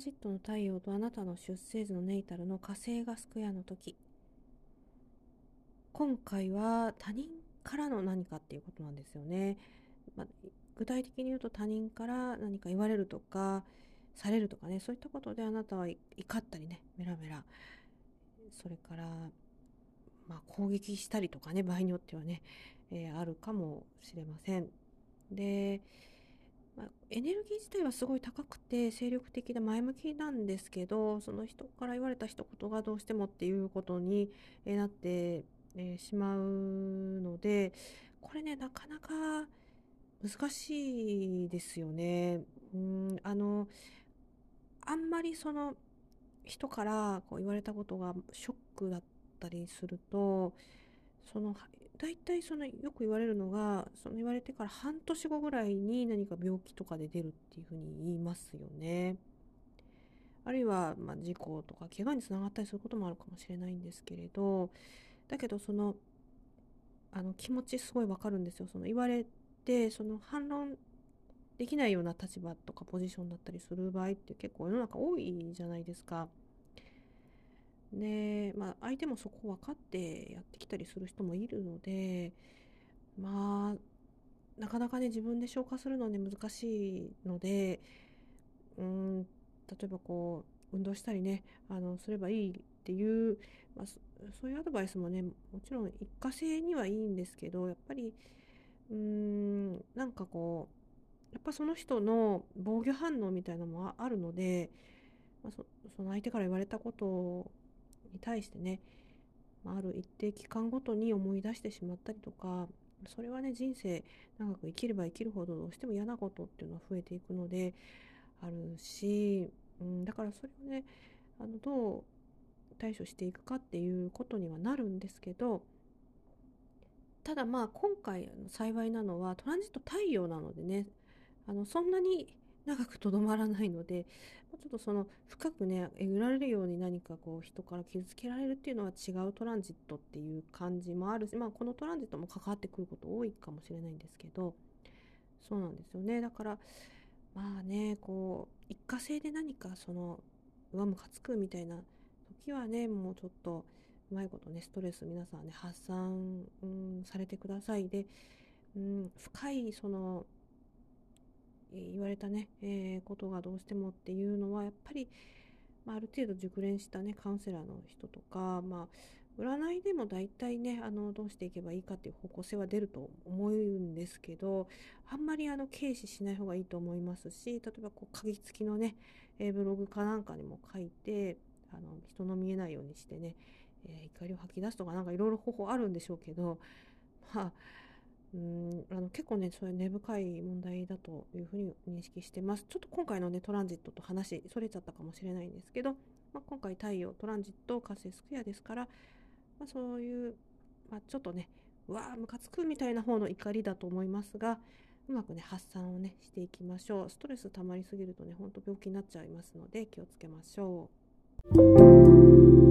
ジットの太陽とあなたの出生時のネイタルの火星がスクエアの時。今回は他人からの何かっていうことなんですよね、まあ、具体的に言うと他人から何か言われるとかされるとかね。そういったことであなたは怒ったりね。メラメラ。それから、まあ、攻撃したりとかね。場合によってはね、えー、あるかもしれません。で、まあ、エネルギー自体はすごい高くて精力的で前向きなんですけどその人から言われた一言がどうしてもっていうことになって、しまうのでこれねなかなか難しいですよね。うんあのあんまりその人からこう言われたことがショックだったりするとその大体そのよく言われるのがその言われてから半年後ぐらいに何か病気とかで出るっていうふうに言いますよね。あるいは、まあ、事故とか怪我につながったりすることもあるかもしれないんですけれどだけどそのあの気持ちすごいわかるんですよ。その言われてその反論できないような立場とかポジションだったりする場合って結構世の中多いじゃないですか。で、まあ、相手もそこ分かってやってきたりする人もいるので、まあ、なかなかね、自分で消化するのね、難しいので、うん、例えばこう、運動したりね、あの、すればいいっていう、まあ、そういうアドバイスもね、もちろん一過性にはいいんですけど、やっぱり、うーん、なんかこう、やっぱその人の防御反応みたいなのもあるので、まあ、その相手から言われたことに対してね、まあ、ある一定期間ごとに思い出してしまったりとかそれはね人生長く生きれば生きるほどどうしても嫌なことっていうのは増えていくのであるし、うん、だからそれをねあのどう対処していくかっていうことにはなるんですけどただまあ今回幸いなのはトランジット太陽なのでねあのそんなに長くとどまらないので、ちょっとその深くね、えぐられるように何かこう人から傷つけられるっていうのは違うトランジットっていう感じもあるし、まあこのトランジットも関わってくること多いかもしれないんですけど、そうなんですよね。だから、まあね、こう、一過性で何かその、上むかつくみたいな時はね、もうちょっと、うまいことね、ストレス皆さんね、発散、うん、されてください。で、うん、深いその言われたね、えー、ことがどうしてもっていうのはやっぱり、まあ、ある程度熟練したねカウンセラーの人とか、まあ、占いでも大体ねあのどうしていけばいいかっていう方向性は出ると思うんですけどあんまりあの軽視しない方がいいと思いますし例えばこう鍵付きのね、え、ブログかなんかにも書いてあの人の見えないようにしてね、えー、怒りを吐き出すとかなんかいろいろ方法あるんでしょうけどまあうんあの結構ね、そういう根深い問題だというふうに認識してます。ちょっと今回のね、トランジットと話、それちゃったかもしれないんですけど、まあ、今回太陽、トランジット、火星スクエアですから、まあ、そういう、まあ、ちょっとね、うわー、ムカつくみたいな方の怒りだと思いますが、うまくね、発散をね、していきましょう。ストレス溜まりすぎるとね、ほんと病気になっちゃいますので、気をつけましょう。